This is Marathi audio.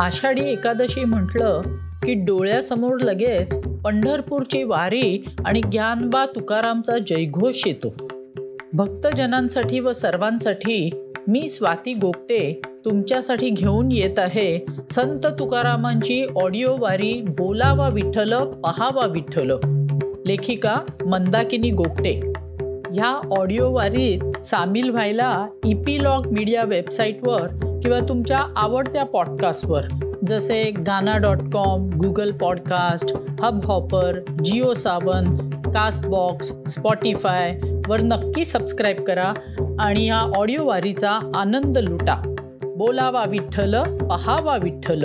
आषाढी एकादशी म्हटलं की डोळ्यासमोर लगेच पंढरपूरची वारी आणि ज्ञानबा तुकारामचा जयघोष येतो. भक्तजनांसाठी व सर्वांसाठी मी स्वाती गोपटे तुमच्यासाठी घेऊन येत आहे. संत तुकारामांची ऑडिओ वारी बोलावा विठ्ठल पहावा विठ्ठल. लेखिका मंदाकिनी गोपटे ह्या ऑडिओ वारीत सामील व्हायला इपीलॉग मीडिया वेबसाईटवर किंवा तुमच्या आवडत्या पॉडकास्टवर जसे Gaana dot com Google podcast hub hopper Jio Saavn castbox Spotify वर नक्की सबस्क्राईब करा आणि या ऑडिओ वारीचा आनंद लुटा. बोलावा विठ्ठल पहावा विठ्ठल.